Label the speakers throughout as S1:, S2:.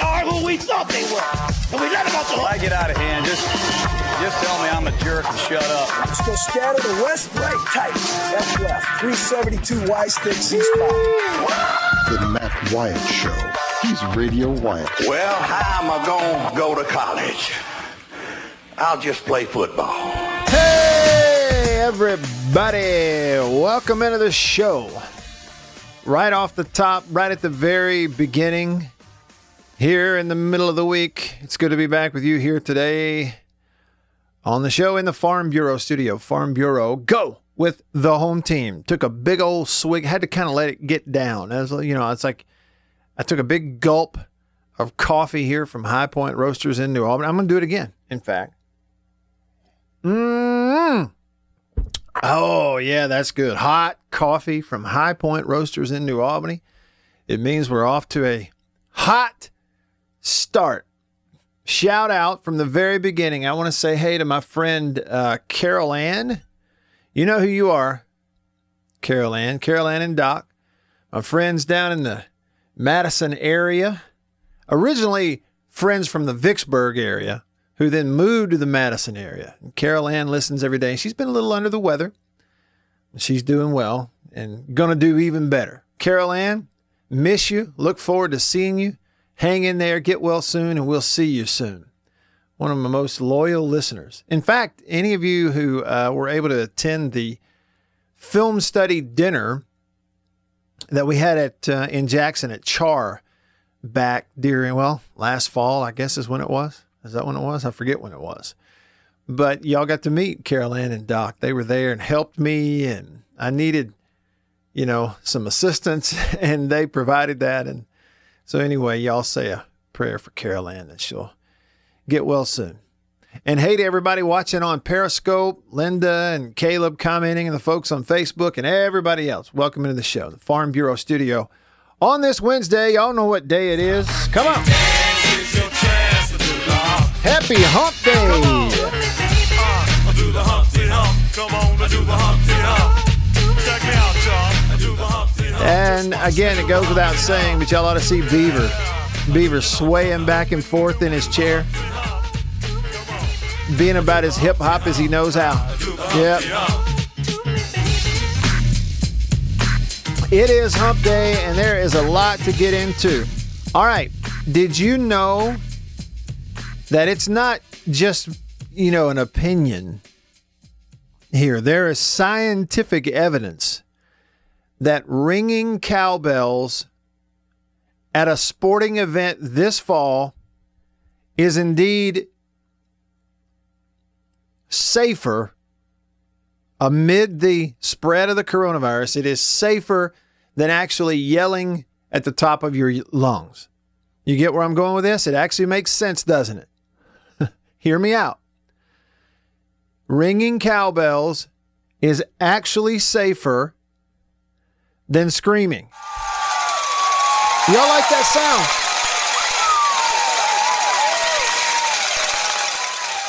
S1: are who we thought they were. And we let them off the hook.
S2: I get out of hand, just just tell me I'm a jerk and shut up.
S3: Let's go scatter the west, right, tight. That's left. 372 Y stick C spot.
S4: The Matt Wyatt Show. He's Radio Wyatt.
S1: Well, how am I going to go to college? I'll just play football.
S5: Hey, everybody. Welcome into the show. Right off the top, right at the very beginning, here in the middle of the week. It's good to be back with you here today on the show in the Farm Bureau studio. Farm Bureau, go with the home team. Took a big old swig, had to kind of let it get down. As you know, it's like I took a big gulp of coffee here from High Point Roasters in New Albany. I'm going to do it again, in fact. Mm. Oh, yeah, that's good. Hot coffee from High Point Roasters in New Albany. It means we're off to a hot start. Shout out from the very beginning. I want to say hey to my friend uh, Carol Ann. You know who you are, Carol Ann. Carol Ann and Doc, my friends down in the Madison area. Originally, friends from the Vicksburg area who then moved to the Madison area. And Carol Ann listens every day. She's been a little under the weather. She's doing well and going to do even better. Carol Ann, miss you. Look forward to seeing you. Hang in there. Get well soon, and we'll see you soon. One of my most loyal listeners. In fact, any of you who uh, were able to attend the film study dinner that we had at uh, in Jackson at Char back during well last fall, I guess is when it was. Is that when it was? I forget when it was. But y'all got to meet Carol Ann and Doc. They were there and helped me, and I needed, you know, some assistance, and they provided that. And so anyway, y'all say a prayer for Carol that she'll get well soon. And hey to everybody watching on Periscope, Linda and Caleb commenting, and the folks on Facebook, and everybody else. Welcome into the show, the Farm Bureau Studio. On this Wednesday, y'all know what day it is. Come on. Happy Hump Day. Again, it goes without saying, but y'all ought to see Beaver. Beaver swaying back and forth in his chair, being about as hip hop as he knows how. Yep. It is Hump Day, and there is a lot to get into. All right. Did you know that it's not just, you know, an opinion here? There is scientific evidence that ringing cowbells at a sporting event this fall is indeed safer amid the spread of the coronavirus. It is safer than actually yelling at the top of your lungs. You get where I'm going with this? It actually makes sense, doesn't it? Hear me out. Ringing cowbells is actually safer than screaming. Y'all like that sound?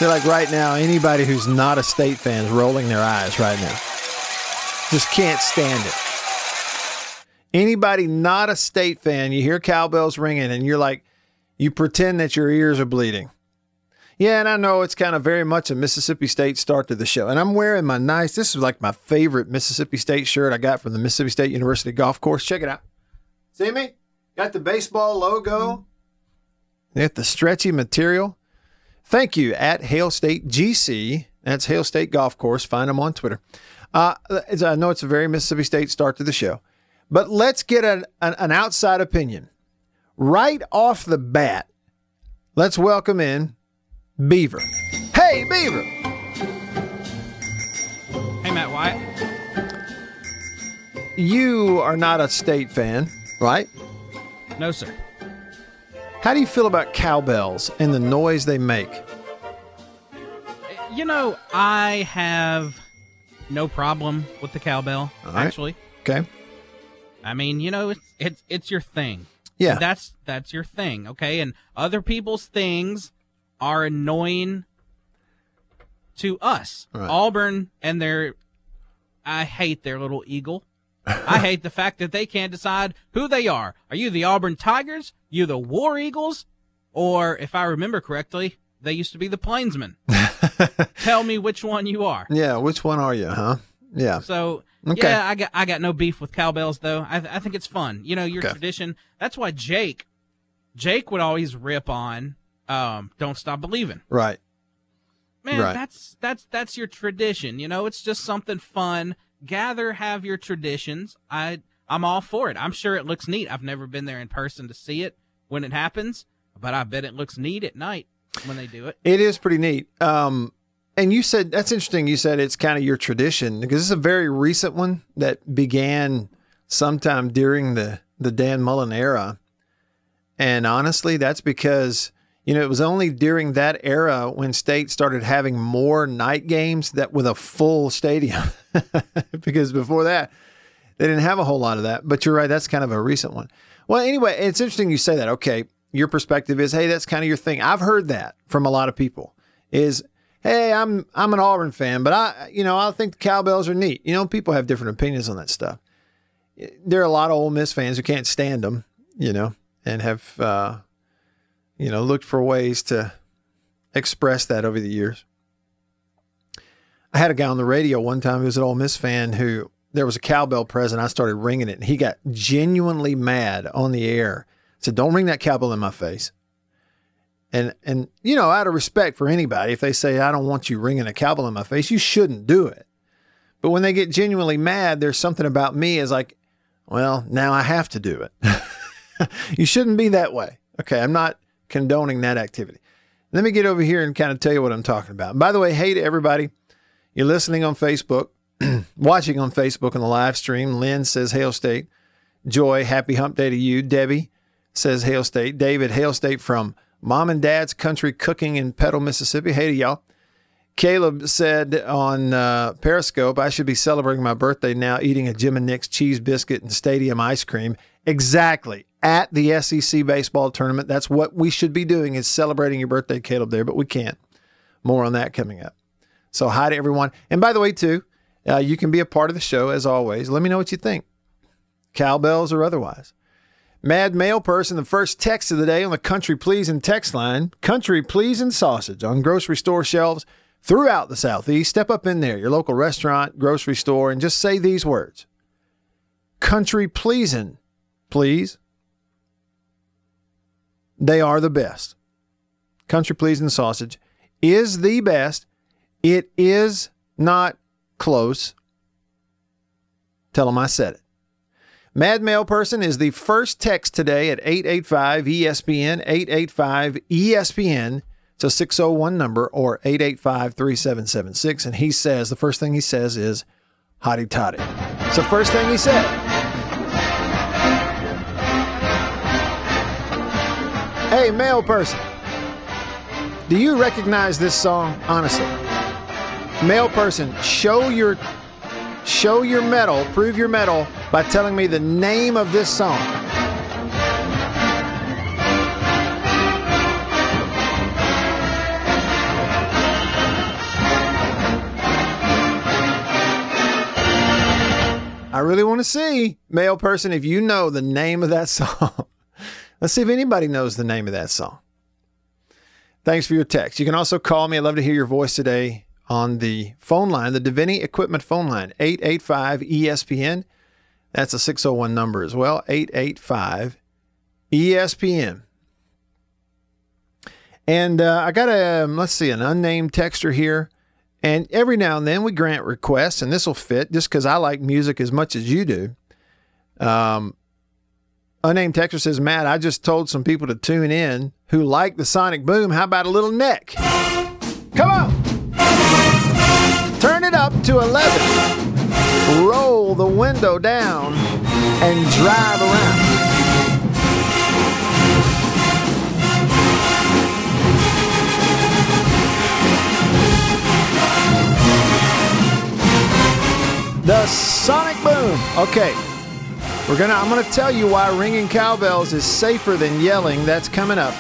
S5: feel like right now, anybody who's not a state fan is rolling their eyes right now. Just can't stand it. Anybody not a state fan, you hear cowbells ringing and you're like, you pretend that your ears are bleeding. Yeah, and I know it's kind of very much a Mississippi State start to the show. And I'm wearing my nice, this is like my favorite Mississippi State shirt I got from the Mississippi State University golf course. Check it out. See me? Got the baseball logo. Got the stretchy material. Thank you at Hail State GC. That's Hail State Golf Course. Find them on Twitter. Uh, I know it's a very Mississippi State start to the show, but let's get an, an, an outside opinion. Right off the bat, let's welcome in Beaver. Hey, Beaver.
S6: Hey, Matt Wyatt.
S5: You are not a state fan, right?
S6: No, sir.
S5: How do you feel about cowbells and the noise they make?
S6: You know, I have no problem with the cowbell.
S5: Right.
S6: Actually,
S5: Okay.
S6: I mean, you know, it's it's it's your thing.
S5: Yeah.
S6: that's that's your thing, okay? And other people's things are annoying to us.
S5: Right.
S6: Auburn and their I hate their little eagle. I hate the fact that they can't decide who they are. Are you the Auburn Tigers? You the War Eagles? Or if I remember correctly, they used to be the Plainsmen. Tell me which one you are.
S5: Yeah. Which one are you, huh? Yeah.
S6: So
S5: Okay.
S6: yeah, I got I got no beef with cowbells though. I I think it's fun. You know, your
S5: Okay.
S6: tradition. That's why Jake, Jake would always rip on, um, "Don't Stop Believing."
S5: Right.
S6: Man,
S5: Right.
S6: that's that's that's your tradition. You know, it's just something fun. Gather, have your traditions. I I'm all for it. I'm sure it looks neat. I've never been there in person to see it when it happens, but I bet it looks neat at night when they do it.
S5: It is pretty neat. Um, and you said that's interesting. You said it's kind of your tradition because it's a very recent one that began sometime during the the Dan Mullen era. And honestly, that's because you know it was only during that era when state started having more night games that with a full stadium. because before that, they didn't have a whole lot of that. But you're right, that's kind of a recent one. Well, anyway, it's interesting you say that. Okay, your perspective is, hey, that's kind of your thing. I've heard that from a lot of people. Is hey, I'm I'm an Auburn fan, but I you know I think the cowbells are neat. You know, people have different opinions on that stuff. There are a lot of Ole Miss fans who can't stand them, you know, and have uh, you know looked for ways to express that over the years. I had a guy on the radio one time who was an Ole Miss fan who there was a cowbell present. I started ringing it, and he got genuinely mad on the air. Said, "Don't ring that cowbell in my face." And and you know, out of respect for anybody, if they say I don't want you ringing a cowbell in my face, you shouldn't do it. But when they get genuinely mad, there's something about me is like, well, now I have to do it. you shouldn't be that way. Okay, I'm not condoning that activity. Let me get over here and kind of tell you what I'm talking about. By the way, hey to everybody. You're listening on Facebook, watching on Facebook on the live stream. Lynn says Hail State. Joy, happy hump day to you. Debbie says Hail State. David, Hail State from Mom and Dad's Country Cooking in Petal, Mississippi. Hey to y'all. Caleb said on uh, Periscope, I should be celebrating my birthday now, eating a Jim and Nick's cheese biscuit and stadium ice cream. Exactly. At the SEC baseball tournament. That's what we should be doing is celebrating your birthday, Caleb, there, but we can't. More on that coming up. So hi to everyone. And by the way, too, uh, you can be a part of the show as always. Let me know what you think, cowbells or otherwise. Mad Mail Person, the first text of the day on the Country Pleasing text line. Country Pleasing sausage on grocery store shelves throughout the Southeast. Step up in there, your local restaurant, grocery store, and just say these words Country Pleasing, please. They are the best. Country Pleasing sausage is the best. It is not close. Tell them I said it. Mad Mail Person is the first text today at 885 ESPN, 885 ESPN. It's a 601 number or 885 3776. And he says, the first thing he says is, Hotty toddy. It's the first thing he said. Hey, male Person, do you recognize this song? Honestly. Male person, show your show your mettle, prove your mettle by telling me the name of this song. I really want to see, male person, if you know the name of that song. Let's see if anybody knows the name of that song. Thanks for your text. You can also call me. I'd love to hear your voice today on the phone line, the Deviney Equipment phone line, 885 ESPN. That's a 601 number as well, 885 ESPN. And uh, I got a, um, let's see, an unnamed texter here. And every now and then we grant requests, and this will fit just because I like music as much as you do. Um, Unnamed Texas says, Matt, I just told some people to tune in who like the sonic boom. How about a little neck? Come on. Turn it up to 11. Roll the window down and drive around. The Sonic Boom. Okay, we're gonna I'm gonna tell you why ringing cowbells is safer than yelling. That's coming up.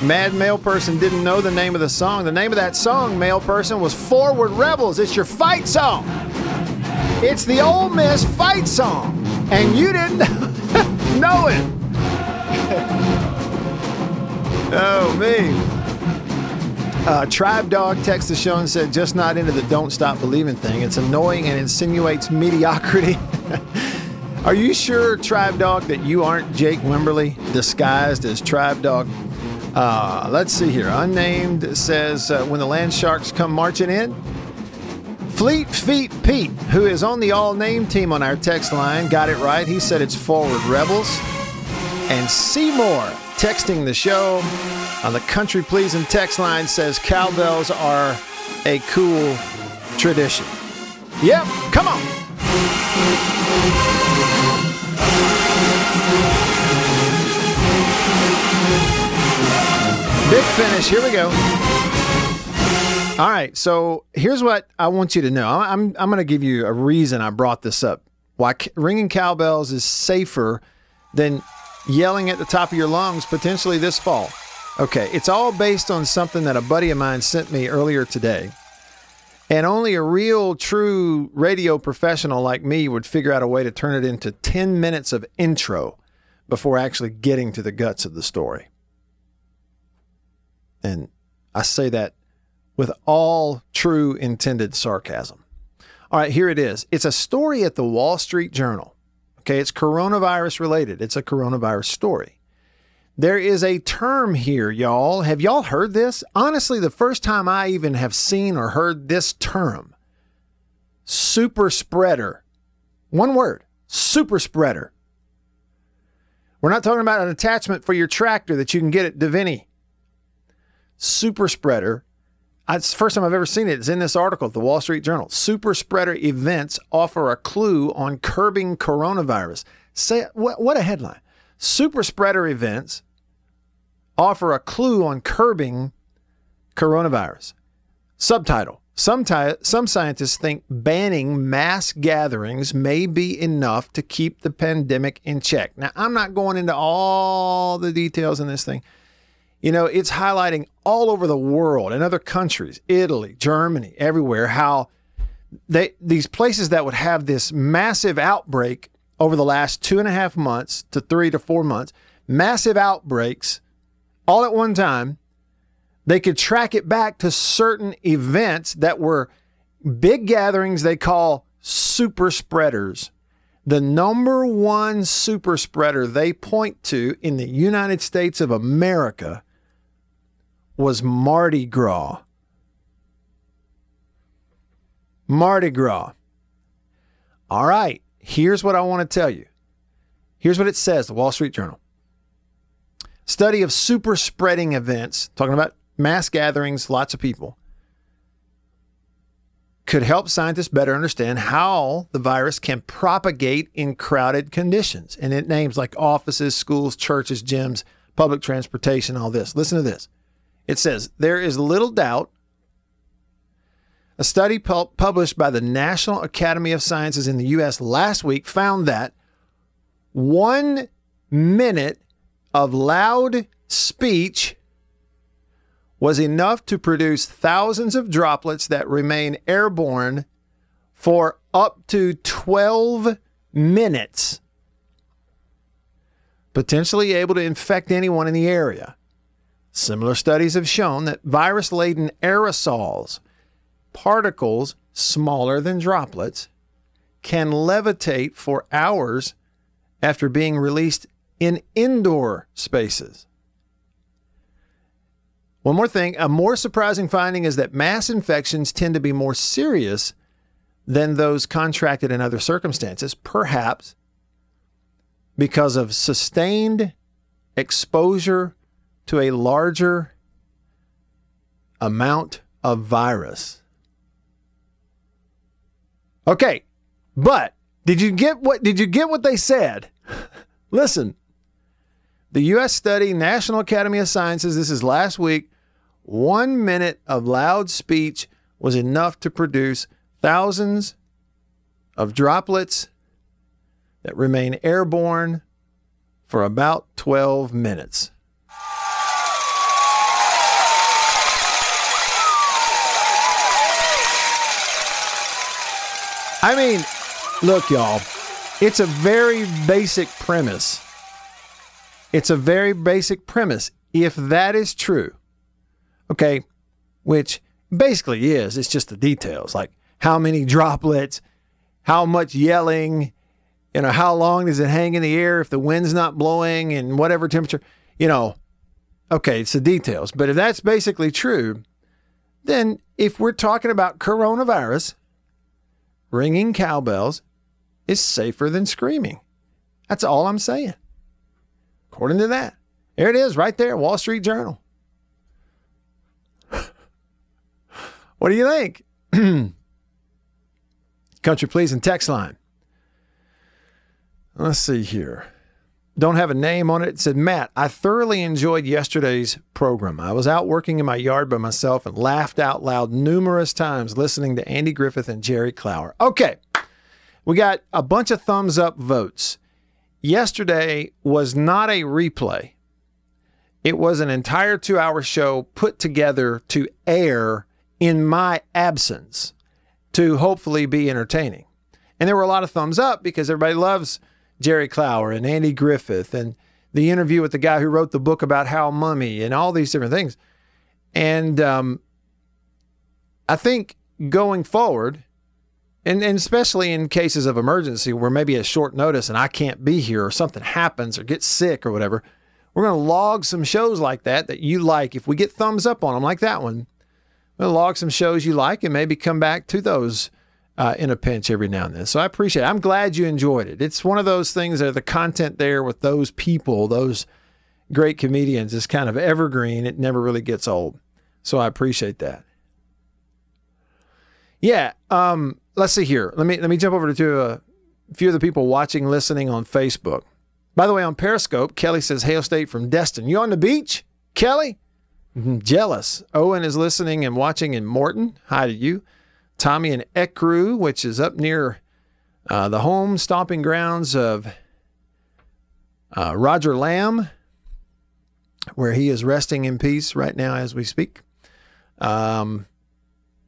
S5: Mad Male Person didn't know the name of the song. The name of that song, Male Person, was Forward Rebels. It's your fight song. It's the Ole Miss fight song. And you didn't know it. oh, me. Uh, Tribe Dog texted the show and said, just not into the don't stop believing thing. It's annoying and insinuates mediocrity. Are you sure, Tribe Dog, that you aren't Jake Wimberly disguised as Tribe Dog? Uh, let's see here. Unnamed says, uh, when the Land Sharks come marching in, Fleet Feet Pete, who is on the all name team on our text line, got it right. He said it's Forward Rebels. And Seymour texting the show on the country pleasing text line says cowbells are a cool tradition. Yep, come on. Big finish. Here we go. All right. So here's what I want you to know. I'm I'm going to give you a reason I brought this up. Why ringing cowbells is safer than yelling at the top of your lungs potentially this fall. Okay, it's all based on something that a buddy of mine sent me earlier today. And only a real true radio professional like me would figure out a way to turn it into 10 minutes of intro before actually getting to the guts of the story. And I say that with all true intended sarcasm. All right, here it is. It's a story at the Wall Street Journal. Okay, it's coronavirus related. It's a coronavirus story. There is a term here, y'all. Have y'all heard this? Honestly, the first time I even have seen or heard this term super spreader. One word super spreader. We're not talking about an attachment for your tractor that you can get at Deviney. Super spreader. It's the first time I've ever seen it. It's in this article the Wall Street Journal. Super spreader events offer a clue on curbing coronavirus. Say what, what a headline. Super spreader events offer a clue on curbing coronavirus. Subtitle some, ti- some scientists think banning mass gatherings may be enough to keep the pandemic in check. Now, I'm not going into all the details in this thing. You know, it's highlighting all over the world in other countries, Italy, Germany, everywhere, how they these places that would have this massive outbreak over the last two and a half months to three to four months, massive outbreaks all at one time, they could track it back to certain events that were big gatherings they call super spreaders. The number one super spreader they point to in the United States of America was Mardi Gras. Mardi Gras. All right, here's what I want to tell you. Here's what it says, the Wall Street Journal. Study of super spreading events, talking about mass gatherings, lots of people, could help scientists better understand how the virus can propagate in crowded conditions. And it names like offices, schools, churches, gyms, public transportation, all this. Listen to this. It says there is little doubt. A study pu- published by the National Academy of Sciences in the U.S. last week found that one minute of loud speech was enough to produce thousands of droplets that remain airborne for up to 12 minutes, potentially able to infect anyone in the area. Similar studies have shown that virus laden aerosols, particles smaller than droplets, can levitate for hours after being released in indoor spaces. One more thing a more surprising finding is that mass infections tend to be more serious than those contracted in other circumstances, perhaps because of sustained exposure to a larger amount of virus. Okay, but did you get what did you get what they said? Listen. The US study National Academy of Sciences this is last week 1 minute of loud speech was enough to produce thousands of droplets that remain airborne for about 12 minutes. I mean, look, y'all, it's a very basic premise. It's a very basic premise. If that is true, okay, which basically is, it's just the details like how many droplets, how much yelling, you know, how long does it hang in the air if the wind's not blowing and whatever temperature, you know, okay, it's the details. But if that's basically true, then if we're talking about coronavirus, ringing cowbells is safer than screaming. That's all I'm saying. According to that. There it is, right there, Wall Street Journal. what do you think? Country Please and text line. Let's see here. Don't have a name on it. It said, Matt, I thoroughly enjoyed yesterday's program. I was out working in my yard by myself and laughed out loud numerous times listening to Andy Griffith and Jerry Clower. Okay, we got a bunch of thumbs up votes. Yesterday was not a replay, it was an entire two hour show put together to air in my absence to hopefully be entertaining. And there were a lot of thumbs up because everybody loves Jerry Clower and Andy Griffith and the interview with the guy who wrote the book about Hal Mumme and all these different things. And um, I think going forward, and, and especially in cases of emergency where maybe a short notice and I can't be here or something happens or get sick or whatever, we're going to log some shows like that that you like. If we get thumbs up on them like that one, we'll log some shows you like and maybe come back to those uh, in a pinch every now and then. So I appreciate it. I'm glad you enjoyed it. It's one of those things that the content there with those people, those great comedians, is kind of evergreen. It never really gets old. So I appreciate that. Yeah. Um, let's see here. Let me let me jump over to a few of the people watching, listening on Facebook. By the way, on Periscope, Kelly says, Hail State from Destin. You on the beach, Kelly? Jealous. Owen is listening and watching in Morton. Hi to you. Tommy in Ecru, which is up near uh, the home stomping grounds of uh, Roger Lamb, where he is resting in peace right now as we speak. Um,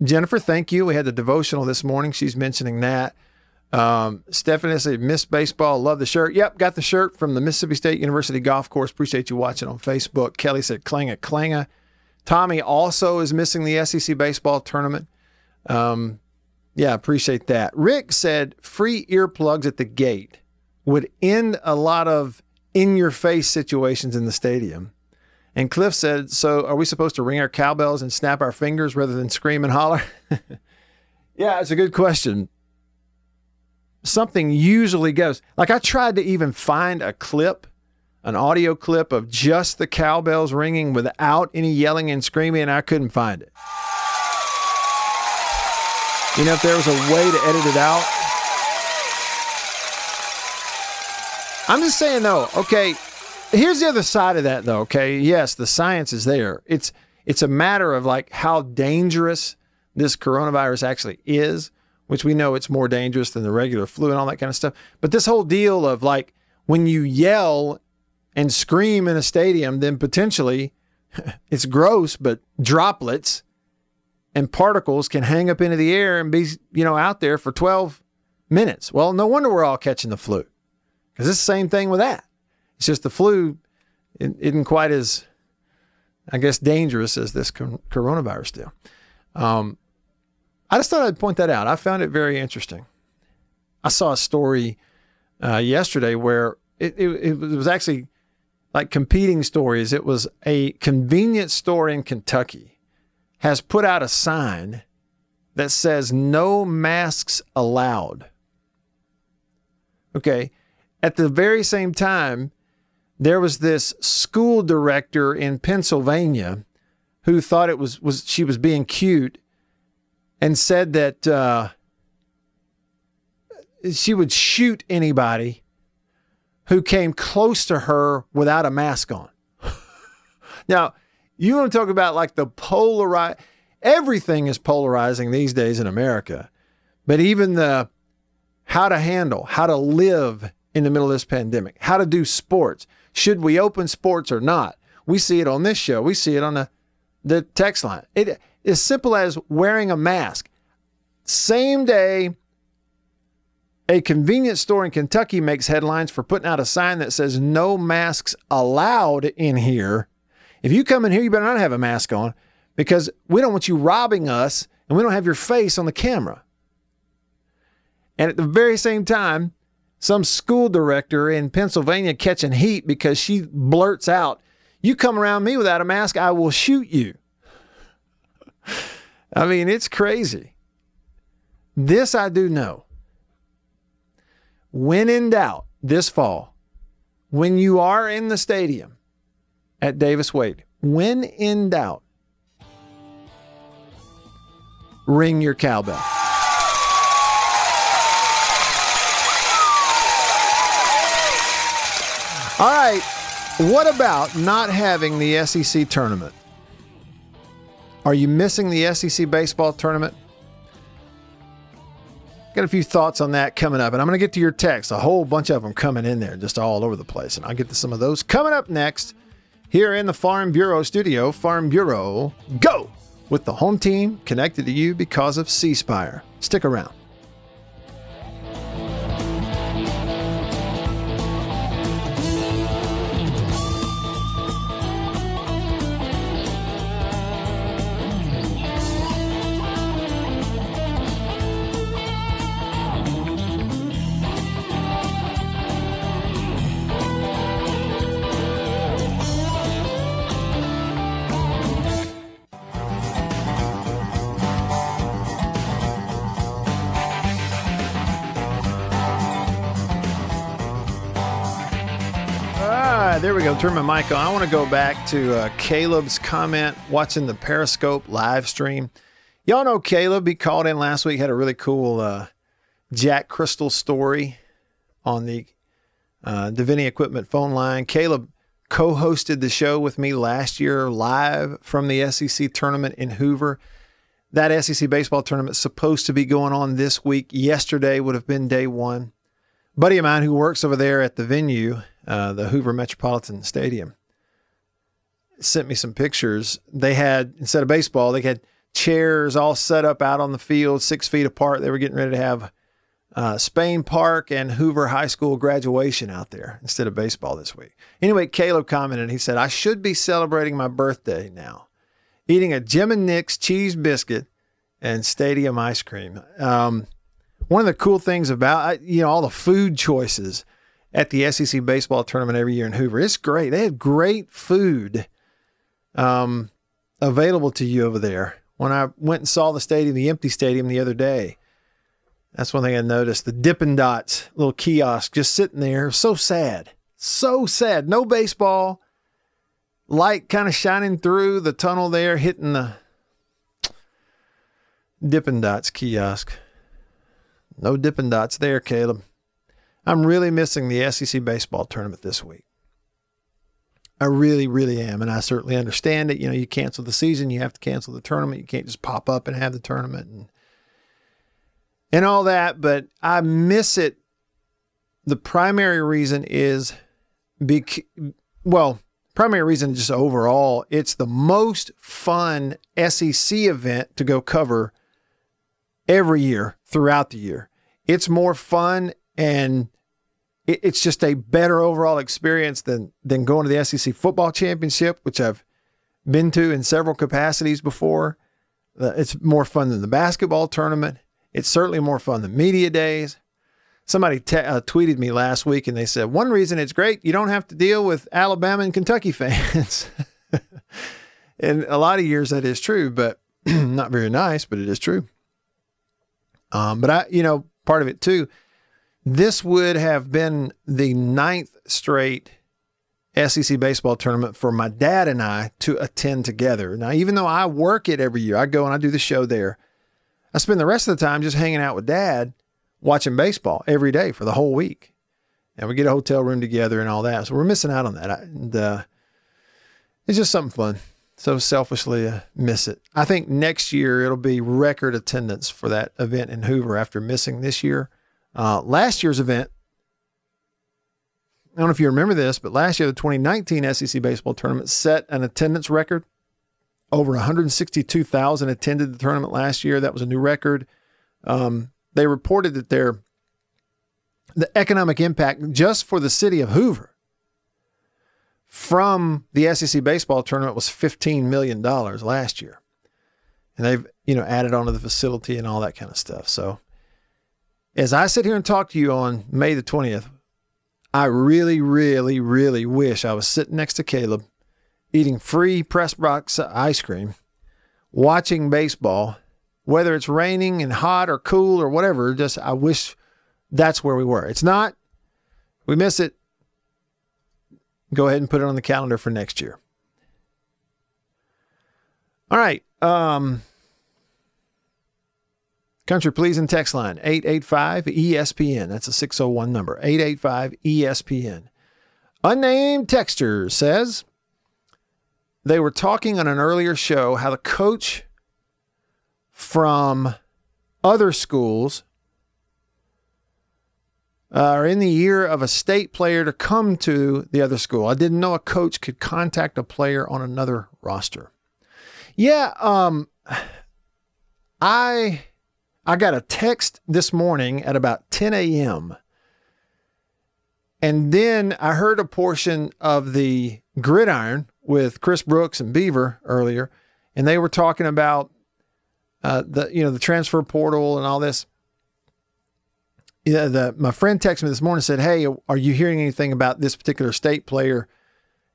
S5: Jennifer, thank you. We had the devotional this morning. She's mentioning that. Um, Stephanie said, Miss Baseball, love the shirt. Yep, got the shirt from the Mississippi State University Golf Course. Appreciate you watching on Facebook. Kelly said, Clanga, Clanga. Tommy also is missing the SEC baseball tournament. Um, yeah, appreciate that. Rick said free earplugs at the gate would end a lot of in your face situations in the stadium. And Cliff said, So are we supposed to ring our cowbells and snap our fingers rather than scream and holler? yeah, it's a good question. Something usually goes. Like I tried to even find a clip, an audio clip of just the cowbells ringing without any yelling and screaming, and I couldn't find it. You know, if there was a way to edit it out. I'm just saying though, okay, here's the other side of that though, okay? Yes, the science is there. It's it's a matter of like how dangerous this coronavirus actually is, which we know it's more dangerous than the regular flu and all that kind of stuff. But this whole deal of like when you yell and scream in a stadium, then potentially it's gross, but droplets and particles can hang up into the air and be, you know, out there for 12 minutes. Well, no wonder we're all catching the flu because it's the same thing with that. It's just the flu isn't quite as, I guess, dangerous as this coronavirus deal. Um, I just thought I'd point that out. I found it very interesting. I saw a story uh, yesterday where it, it, it was actually like competing stories. It was a convenience store in Kentucky has put out a sign that says no masks allowed. Okay. At the very same time, there was this school director in Pennsylvania who thought it was, was she was being cute and said that uh, she would shoot anybody who came close to her without a mask on. now, you want to talk about like the polarize everything is polarizing these days in America. But even the how to handle, how to live in the middle of this pandemic, how to do sports. Should we open sports or not? We see it on this show. We see it on the, the text line. It is simple as wearing a mask. Same day, a convenience store in Kentucky makes headlines for putting out a sign that says no masks allowed in here. If you come in here, you better not have a mask on because we don't want you robbing us and we don't have your face on the camera. And at the very same time, some school director in Pennsylvania catching heat because she blurts out, You come around me without a mask, I will shoot you. I mean, it's crazy. This I do know. When in doubt this fall, when you are in the stadium at Davis Wade, when in doubt, ring your cowbell. All right. What about not having the SEC tournament? Are you missing the SEC baseball tournament? Got a few thoughts on that coming up, and I'm going to get to your text. A whole bunch of them coming in there, just all over the place, and I'll get to some of those coming up next here in the Farm Bureau studio. Farm Bureau, go with the home team connected to you because of C Spire. Stick around. Ah, there we go. Turn my mic on. I want to go back to uh, Caleb's comment watching the Periscope live stream. Y'all know Caleb. He called in last week, had a really cool uh, Jack Cristil story on the uh, Deviney Equipment phone line. Caleb co hosted the show with me last year live from the SEC tournament in Hoover. That SEC baseball tournament supposed to be going on this week. Yesterday would have been day one. Buddy of mine who works over there at the venue, uh, the Hoover Metropolitan Stadium, sent me some pictures. They had, instead of baseball, they had chairs all set up out on the field, six feet apart. They were getting ready to have uh, Spain Park and Hoover High School graduation out there instead of baseball this week. Anyway, Caleb commented, he said, I should be celebrating my birthday now, eating a Jim and Nick's cheese biscuit and stadium ice cream. Um, one of the cool things about you know all the food choices at the SEC baseball tournament every year in Hoover, it's great. They had great food um, available to you over there. When I went and saw the stadium, the empty stadium the other day, that's one thing I noticed. The Dippin' Dots little kiosk just sitting there, so sad, so sad. No baseball, light kind of shining through the tunnel there, hitting the Dippin' Dots kiosk. No Dippin' Dots there, Caleb. I'm really missing the SEC baseball tournament this week. I really, really am. And I certainly understand it. You know, you cancel the season, you have to cancel the tournament. You can't just pop up and have the tournament and and all that. But I miss it. The primary reason is bec- well, primary reason just overall, it's the most fun SEC event to go cover every year throughout the year. It's more fun and it, it's just a better overall experience than than going to the SEC football championship, which I've been to in several capacities before. Uh, it's more fun than the basketball tournament. It's certainly more fun than media days. Somebody uh, tweeted me last week and they said, one reason it's great, you don't have to deal with Alabama and Kentucky fans. and a lot of years that is true, but not very nice, but it is true. Um, but I, you know, part of it too, this would have been the ninth straight SEC baseball tournament for my dad and I to attend together. Now, even though I work it every year, I go and I do the show there. I spend the rest of the time just hanging out with dad, watching baseball every day for the whole week. And we get a hotel room together and all that. So we're missing out on that. And uh, it's just something fun. So selfishly uh, miss it. I think next year it'll be record attendance for that event in Hoover after missing this year. Uh, last year's event, I don't know if you remember this, but last year, the 2019 SEC baseball tournament set an attendance record. Over 162,000 attended the tournament last year. That was a new record. Um, they reported that their the economic impact just for the city of Hoover from the SEC baseball tournament was $15 million last year. And they've, you know, added onto the facility and all that kind of stuff. So as I sit here and talk to you on May the 20th, I really, really, really wish I was sitting next to Caleb eating free press box ice cream, watching baseball, whether it's raining and hot or cool or whatever. Just I wish that's where we were. It's not. We miss it. Go ahead and put it on the calendar for next year. All right. Um, Country Pleasing text line 885 ESPN. That's a 601 number 885 ESPN. Unnamed texter says they were talking on an earlier show how the coach from other schools are in the ear of a state player to come to the other school. I didn't know a coach could contact a player on another roster. Yeah, um, I I got a text this morning at about 10 a.m. And then I heard a portion of the gridiron with Chris Brooks and Beaver earlier, and they were talking about uh, the you know the transfer portal and all this. Yeah, the my friend texted me this morning and said, "Hey, are you hearing anything about this particular state player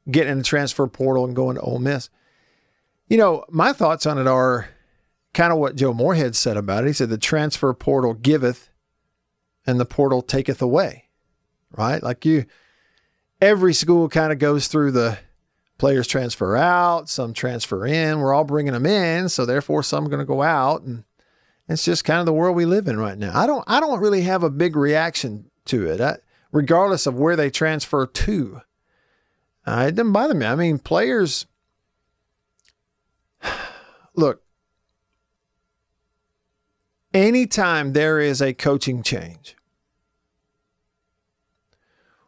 S5: getting in the transfer portal and going to Ole Miss?" You know, my thoughts on it are kind of what Joe Moorhead said about it. He said, The transfer portal giveth and the portal taketh away, right? Like you, every school kind of goes through the players transfer out, some transfer in. We're all bringing them in. So therefore, some are going to go out. And it's just kind of the world we live in right now. I don't, I don't really have a big reaction to it, I, regardless of where they transfer to. Uh, it doesn't bother me. I mean, players, look, anytime there is a coaching change,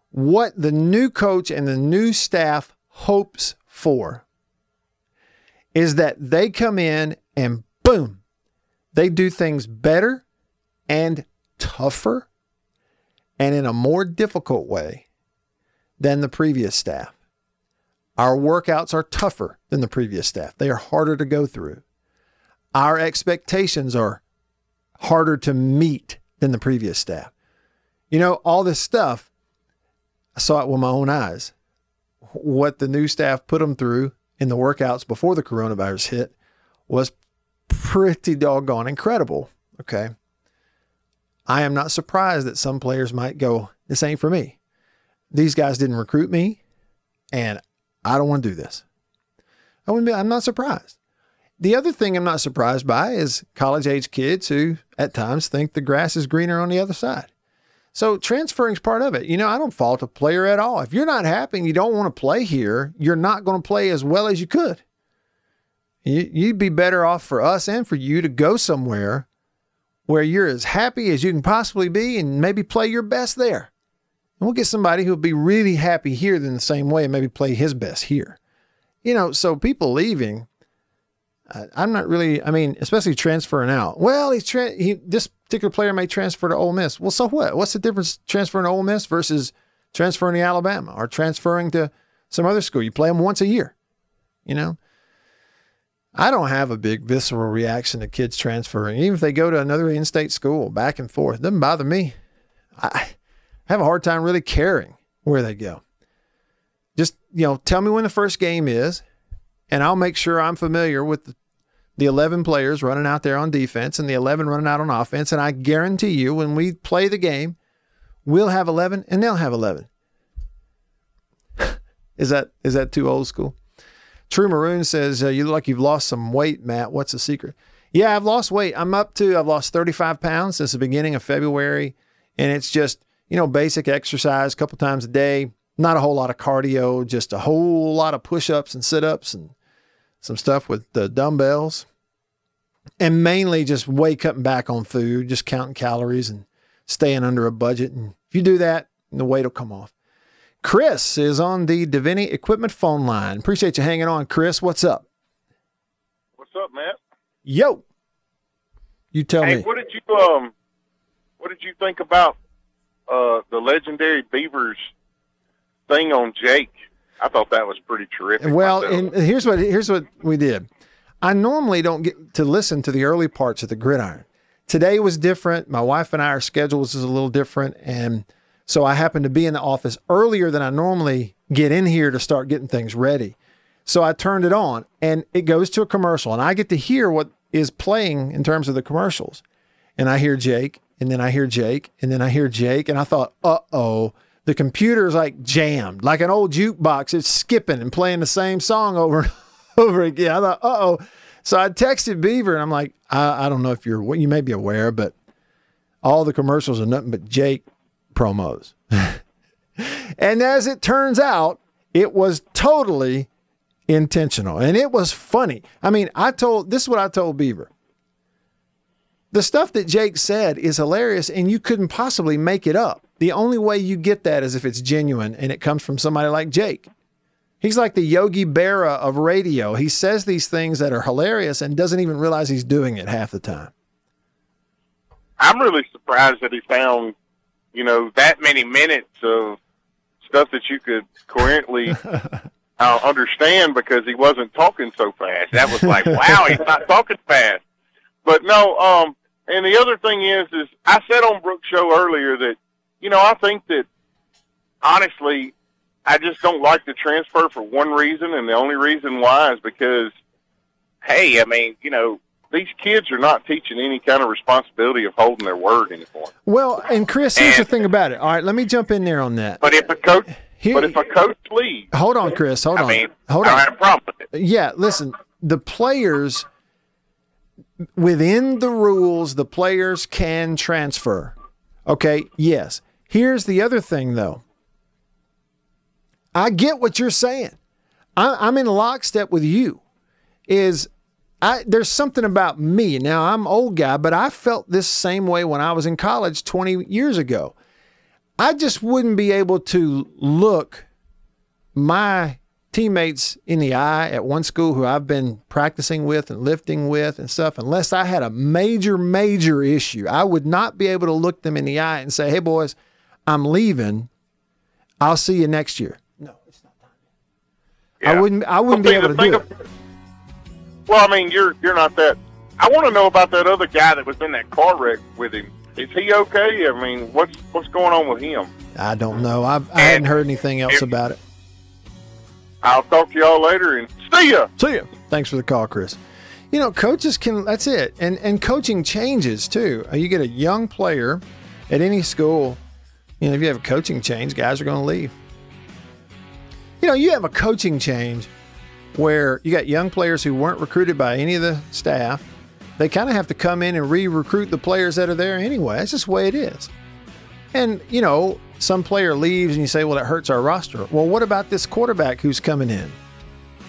S5: what the new coach and the new staff hopes for is that they come in and boom, they do things better and tougher and in a more difficult way than the previous staff. Our workouts are tougher than the previous staff, they are harder to go through. Our expectations are harder to meet than the previous staff. You know, all this stuff, I saw it with my own eyes. What the new staff put them through in the workouts before the coronavirus hit was pretty doggone incredible. Okay. I am not surprised that some players might go, This ain't for me. These guys didn't recruit me, and I don't want to do this. I wouldn't be, I'm not surprised. The other thing I'm not surprised by is college age kids who at times think the grass is greener on the other side. So transferring is part of it. You know, I don't fault a player at all. If you're not happy and you don't want to play here, you're not going to play as well as you could. You'd be better off for us and for you to go somewhere where you're as happy as you can possibly be and maybe play your best there. And we'll get somebody who'll be really happy here than the same way and maybe play his best here. You know, so people leaving, Uh, I'm not really. I mean, especially transferring out. Well, he's tra- he this particular player may transfer to Ole Miss. Well, so what? What's the difference transferring to Ole Miss versus transferring to Alabama or transferring to some other school? You play them once a year. You know. I don't have a big visceral reaction to kids transferring, even if they go to another in-state school, back and forth. It doesn't bother me. I have a hard time really caring where they go. Just you know, tell me when the first game is, and I'll make sure I'm familiar with the the 11 players running out there on defense and the 11 running out on offense. And I guarantee you, when we play the game, we'll have 11 and they'll have 11. is that is that too old school? True Maroon says, uh, You look like you've lost some weight, Matt. What's the secret? Yeah, I've lost weight. I'm up to, I've lost 35 pounds since the beginning of February. And it's just, you know, basic exercise a couple times a day. Not a whole lot of cardio, just a whole lot of push ups and sit ups and some stuff with the dumbbells, and mainly just way cutting back on food, just counting calories and staying under a budget. And if you do that, the weight will come off. Chris is on the Deviney Equipment phone line. Appreciate you hanging on, Chris. What's up?
S7: What's up, Matt?
S5: Yo. You tell
S7: hey,
S5: me.
S7: what did you um, what did you think about uh the legendary Beavers thing on Jake? I thought that was pretty terrific.
S5: Well,
S7: myself.
S5: and here's what here's what we did. I normally don't get to listen to the early parts of the gridiron. Today was different. My wife and I, our schedules is a little different, and so I happened to be in the office earlier than I normally get in here to start getting things ready. So I turned it on, and it goes to a commercial, and I get to hear what is playing in terms of the commercials. And I hear Jake, and then I hear Jake, and then I hear Jake, and I thought, uh oh, the computer's like jammed, like an old jukebox. It's skipping and playing the same song over and over again. I thought, uh oh. So I texted Beaver, and I'm like, I, I don't know if you're, you may be aware, but all the commercials are nothing but Jake promos. and as it turns out, it was totally intentional and it was funny. I mean, I told this is what I told Beaver. The stuff that Jake said is hilarious and you couldn't possibly make it up. The only way you get that is if it's genuine and it comes from somebody like Jake. He's like the Yogi Berra of radio. He says these things that are hilarious and doesn't even realize he's doing it half the time.
S7: I'm really surprised that he found, you know, that many minutes of stuff that you could coherently uh, understand because he wasn't talking so fast. That was like, wow, he's not talking fast. But no, um, and the other thing is, is I said on Brooks' show earlier that, you know, I think that honestly, I just don't like the transfer for one reason, and the only reason why is because, hey, I mean, you know, these kids are not teaching any kind of responsibility of holding their word anymore.
S5: Well, and Chris, here's the thing about it. All right, let me jump in there on that.
S7: But if a coach,
S5: Here-
S7: but if a coach leaves,
S5: Hold on, Chris. Hold
S7: I
S5: on.
S7: mean,
S5: hold
S7: I
S5: on.
S7: don't have a problem with it.
S5: Yeah, listen, the players within the rules, the players can transfer. Okay, yes. Here's the other thing though. I get what you're saying. I, I'm in lockstep with you. Is I there's something about me. Now I'm old guy, but I felt this same way when I was in college 20 years ago. I just wouldn't be able to look my teammates in the eye at one school who I've been practicing with and lifting with and stuff, unless I had a major, major issue, I would not be able to look them in the eye and say, hey, boys, I'm leaving. I'll see you next year. No, it's not time. I wouldn't, I wouldn't be able to
S7: think
S5: do
S7: of-
S5: it.
S7: Well, I mean, you're you're not that. I want to know about that other guy that was in that car wreck with him. Is he okay? I mean, what's what's going on with him?
S5: I don't know. I've, I hadn't heard anything else about it.
S7: I'll talk to y'all later and see ya.
S5: See ya. Thanks for the call, Chris. You know, coaches can. That's it, and and coaching changes too. Uh, You get a young player at any school. You know, if you have a coaching change, guys are going to leave. You know, you have a coaching change where you got young players who weren't recruited by any of the staff. They kind of have to come in and re-recruit the players that are there anyway. That's just the way it is. And, you know, some player leaves and you say, well, that hurts our roster. Well, what about this quarterback who's coming in?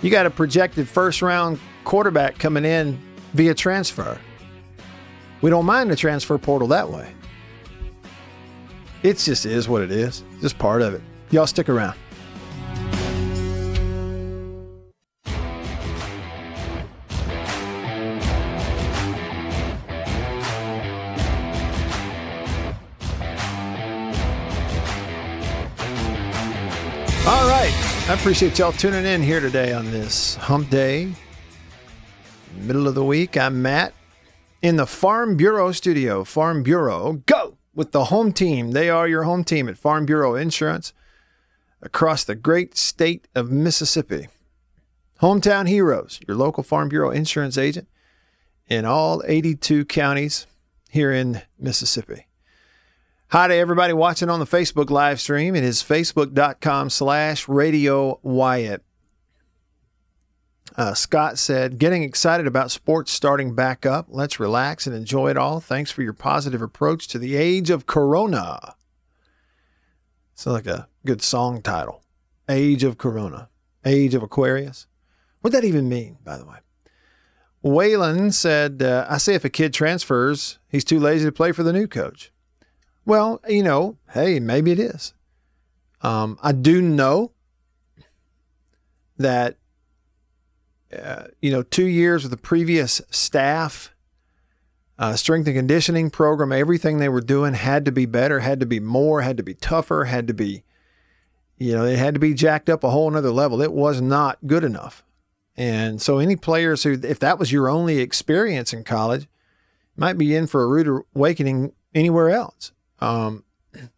S5: You got a projected first round quarterback coming in via transfer. We don't mind the transfer portal that way. It just is what it is, just part of it. Y'all stick around. All right. I appreciate y'all tuning in here today on this hump day, middle of the week. I'm Matt in the Farm Bureau studio. Farm Bureau, go with the home team. They are your home team at Farm Bureau Insurance across the great state of Mississippi. Hometown Heroes, your local Farm Bureau insurance agent in all 82 counties here in Mississippi. Hi to everybody watching on the Facebook live stream. It is facebook.com slash radio Wyatt. Uh, Scott said, getting excited about sports starting back up. Let's relax and enjoy it all. Thanks for your positive approach to the age of Corona. Sounds like a good song title. Age of Corona. Age of Aquarius. What'd that even mean, by the way? Waylon said, uh, I say if a kid transfers, he's too lazy to play for the new coach. Well, you know, hey, maybe it is. Um, I do know that, uh, you know, two years with the previous staff, uh, strength and conditioning program, everything they were doing had to be better, had to be more, had to be tougher, had to be, you know, it had to be jacked up a whole nother level. It was not good enough. And so, any players who, if that was your only experience in college, might be in for a rude awakening anywhere else. Um,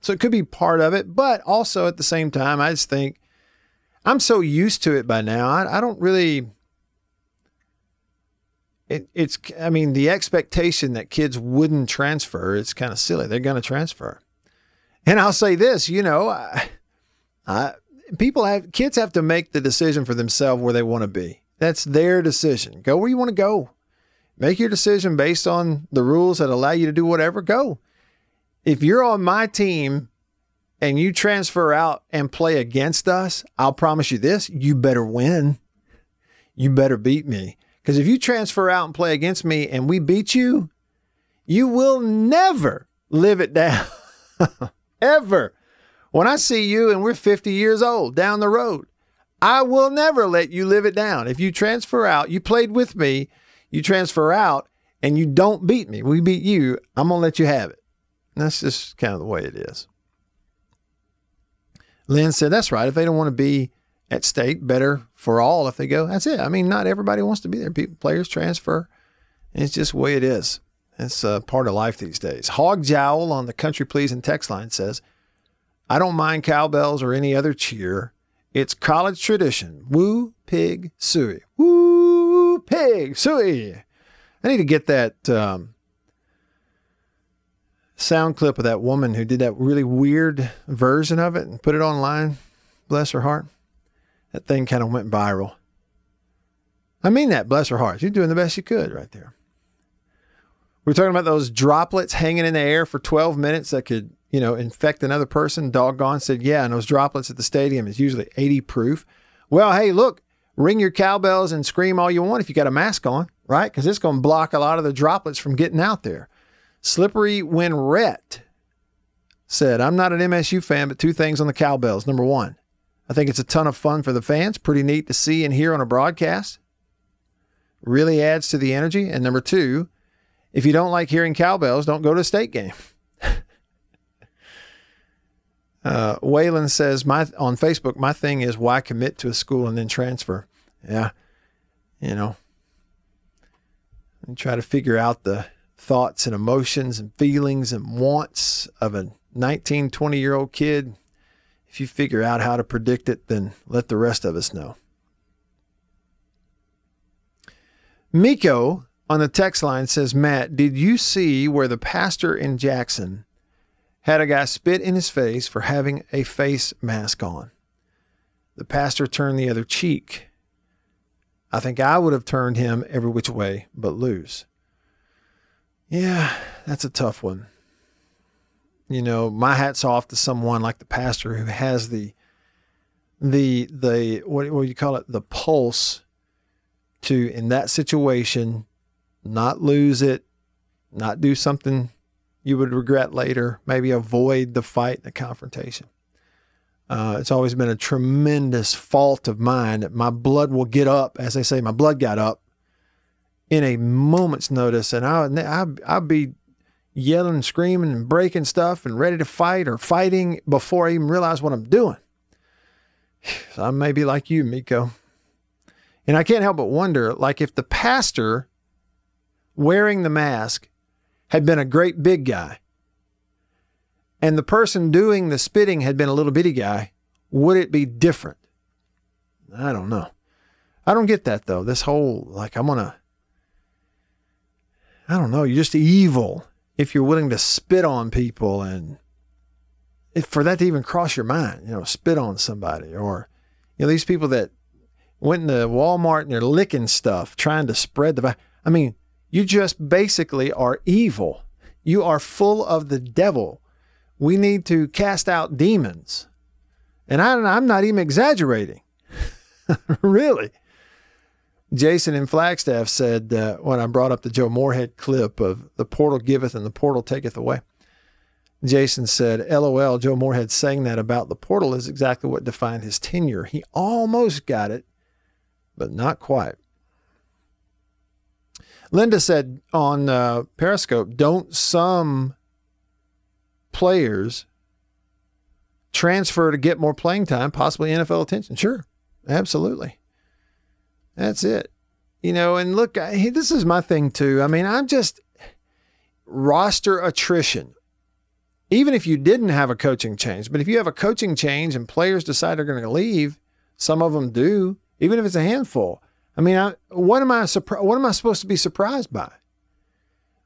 S5: so it could be part of it, but also at the same time, I just think I'm so used to it by now. I, I don't really. It, it's, I mean, the expectation that kids wouldn't transfer, it's kind of silly. They're going to transfer. And I'll say this, you know, I, I, people have, kids have to make the decision for themselves where they want to be. That's their decision. Go where you want to go. Make your decision based on the rules that allow you to do whatever. Go. If you're on my team and you transfer out and play against us, I'll promise you this you better win. You better beat me. Because if you transfer out and play against me and we beat you, you will never live it down. Ever. When I see you and we're 50 years old down the road, I will never let you live it down. If you transfer out, you played with me, you transfer out, and you don't beat me, we beat you, I'm going to let you have it. That's just kind of the way it is. Lynn said, That's right. If they don't want to be at state, better for all if they go. That's it. I mean, not everybody wants to be there. People, players transfer. It's just the way it is. It's a part of life these days. Hog Jowl on the Country Please and text line says, I don't mind cowbells or any other cheer. It's college tradition. Woo, pig, suey. Woo, pig, suey. I need to get that um, sound clip of that woman who did that really weird version of it and put it online. Bless her heart. That thing kind of went viral. I mean that, bless her heart. You're doing the best you could right there. We're talking about those droplets hanging in the air for 12 minutes that could, you know, infect another person. Doggone said, yeah, and those droplets at the stadium is usually 80 proof. Well, hey, look, ring your cowbells and scream all you want if you got a mask on, right? Because it's going to block a lot of the droplets from getting out there. Slippery when Rhett said, I'm not an MSU fan, but two things on the cowbells. Number one, I think it's a ton of fun for the fans. Pretty neat to see and hear on a broadcast. Really adds to the energy. And number two, if you don't like hearing cowbells, don't go to a state game. uh, Waylon says my on Facebook, my thing is why commit to a school and then transfer. Yeah, you know, and try to figure out the thoughts and emotions and feelings and wants of a 19, 20 year old kid. If you figure out how to predict it, then let the rest of us know. Miko on the text line says, Matt, did you see where the pastor in Jackson had a guy spit in his face for having a face mask on? The pastor turned the other cheek. I think I would have turned him every which way but lose. Yeah, that's a tough one. You know, my hat's off to someone like the pastor who has the the the what what do you call it the pulse to in that situation not lose it, not do something you would regret later, maybe avoid the fight, the confrontation. Uh, it's always been a tremendous fault of mine that my blood will get up, as they say, my blood got up in a moment's notice, and I, I, I'd be yelling, screaming, and breaking stuff, and ready to fight or fighting before I even realize what I'm doing. So I may be like you, Miko. And I can't help but wonder, like, if the pastor wearing the mask had been a great big guy, and the person doing the spitting had been a little bitty guy, would it be different? I don't know. I don't get that though. This whole like I'm gonna I don't know, you're just evil if you're willing to spit on people and if for that to even cross your mind, you know, spit on somebody or you know, these people that went into Walmart and they're licking stuff, trying to spread the I mean, you just basically are evil. You are full of the devil. We need to cast out demons. And I, I'm not even exaggerating. really. Jason in Flagstaff said uh, when I brought up the Joe Moorhead clip of the portal giveth and the portal taketh away. Jason said, LOL, Joe Moorhead saying that about the portal is exactly what defined his tenure. He almost got it, but not quite. Linda said on uh, Periscope, don't some players transfer to get more playing time, possibly NFL attention? Sure, absolutely. That's it. You know, and look, I, this is my thing too. I mean, I'm just roster attrition. Even if you didn't have a coaching change, but if you have a coaching change and players decide they're going to leave, some of them do, even if it's a handful. I mean, I, what am I surprised? What am I supposed to be surprised by?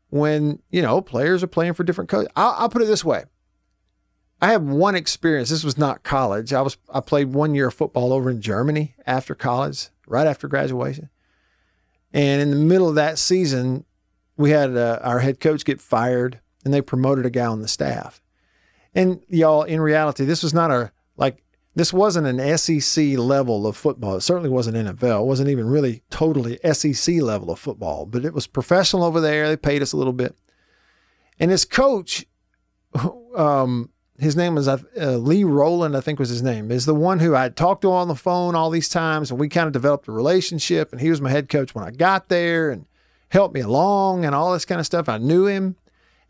S5: When you know players are playing for different coaches. I'll, I'll put it this way: I have one experience. This was not college. I was I played one year of football over in Germany after college, right after graduation. And in the middle of that season, we had uh, our head coach get fired, and they promoted a guy on the staff. And y'all, in reality, this was not a like this wasn't an SEC level of football. It certainly wasn't NFL. It wasn't even really totally SEC level of football, but it was professional over there. They paid us a little bit. And his coach, um, his name was uh, Lee Rowland, I think was his name, is the one who I talked to on the phone all these times. And we kind of developed a relationship. And he was my head coach when I got there and helped me along and all this kind of stuff. I knew him.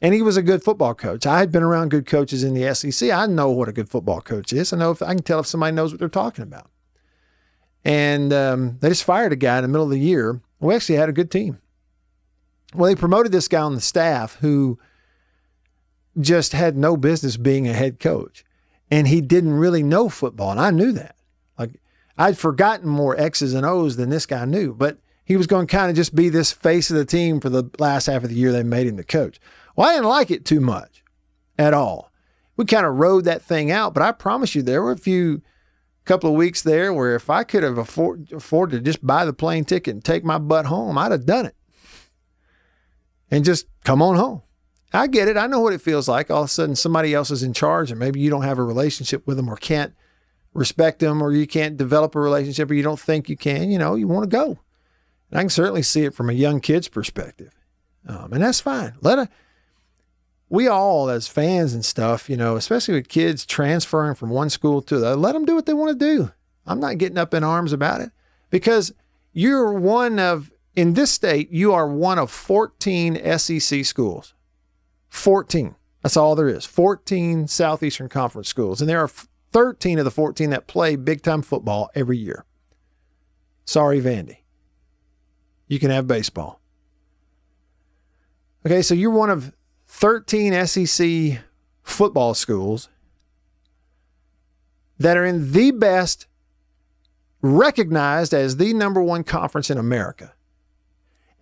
S5: And he was a good football coach. I had been around good coaches in the SEC. I know what a good football coach is. I know if I can tell if somebody knows what they're talking about. And um, they just fired a guy in the middle of the year. We actually had a good team. Well, they promoted this guy on the staff who just had no business being a head coach. And he didn't really know football. And I knew that. Like I'd forgotten more X's and O's than this guy knew. But he was going to kind of just be this face of the team for the last half of the year they made him the coach. Well, I didn't like it too much at all. We kind of rode that thing out, but I promise you, there were a few couple of weeks there where if I could have afford, afforded to just buy the plane ticket and take my butt home, I'd have done it and just come on home. I get it. I know what it feels like. All of a sudden, somebody else is in charge, and maybe you don't have a relationship with them or can't respect them, or you can't develop a relationship, or you don't think you can. You know, you want to go. And I can certainly see it from a young kid's perspective, um, and that's fine. Let a we all as fans and stuff, you know, especially with kids transferring from one school to the other, let them do what they want to do. I'm not getting up in arms about it because you're one of, in this state, you are one of 14 SEC schools. 14. That's all there is. 14 Southeastern Conference schools. And there are 13 of the 14 that play big time football every year. Sorry, Vandy. You can have baseball. Okay, so you're one of 13 SEC football schools that are in the best, recognized as the number one conference in America.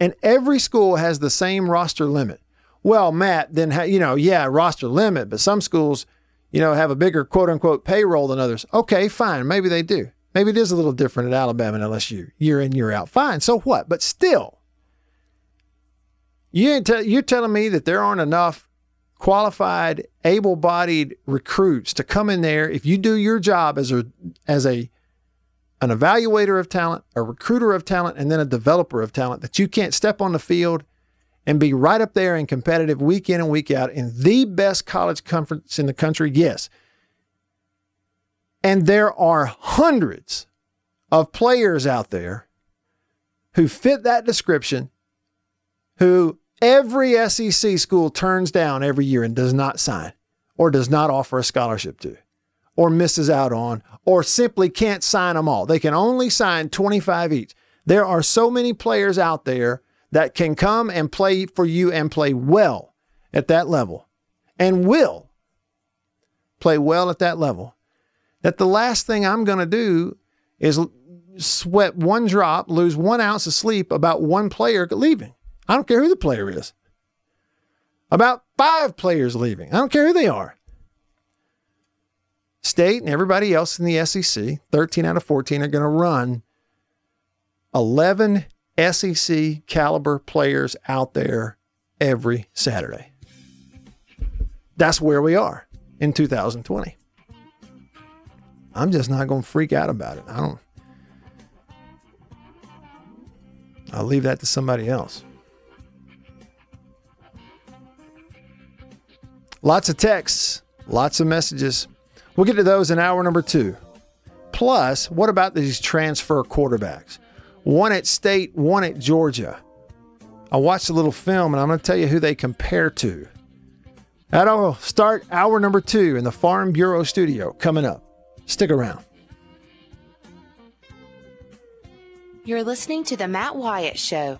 S5: And every school has the same roster limit. Well, Matt, then, you know, yeah, roster limit, but some schools, you know, have a bigger quote unquote payroll than others. Okay, fine. Maybe they do. Maybe it is a little different at Alabama and LSU, year in, year out. Fine. So what? But still, you ain't t- you're telling me that there aren't enough qualified, able-bodied recruits to come in there if you do your job as a as a an evaluator of talent, a recruiter of talent, and then a developer of talent that you can't step on the field and be right up there and competitive week in and week out in the best college conference in the country. Yes. And there are hundreds of players out there who fit that description who every SEC school turns down every year and does not sign or does not offer a scholarship to or misses out on or simply can't sign them all. They can only sign 25 each. There are so many players out there that can come and play for you and play well at that level and will play well at that level. That the last thing I'm going to do is sweat one drop, lose one ounce of sleep about one player leaving. I don't care who the player is. About five players leaving. I don't care who they are. State and everybody else in the SEC, 13 out of 14, are going to run 11 SEC caliber players out there every Saturday. That's where we are in 2020. I'm just not going to freak out about it. I don't. I'll leave that to somebody else. Lots of texts, lots of messages. We'll get to those in hour number two. Plus, what about these transfer quarterbacks? One at State, one at Georgia. I watched a little film and I'm going to tell you who they compare to. That'll start hour number two in the Farm Bureau studio coming up. Stick around.
S8: You're listening to The Matt Wyatt Show.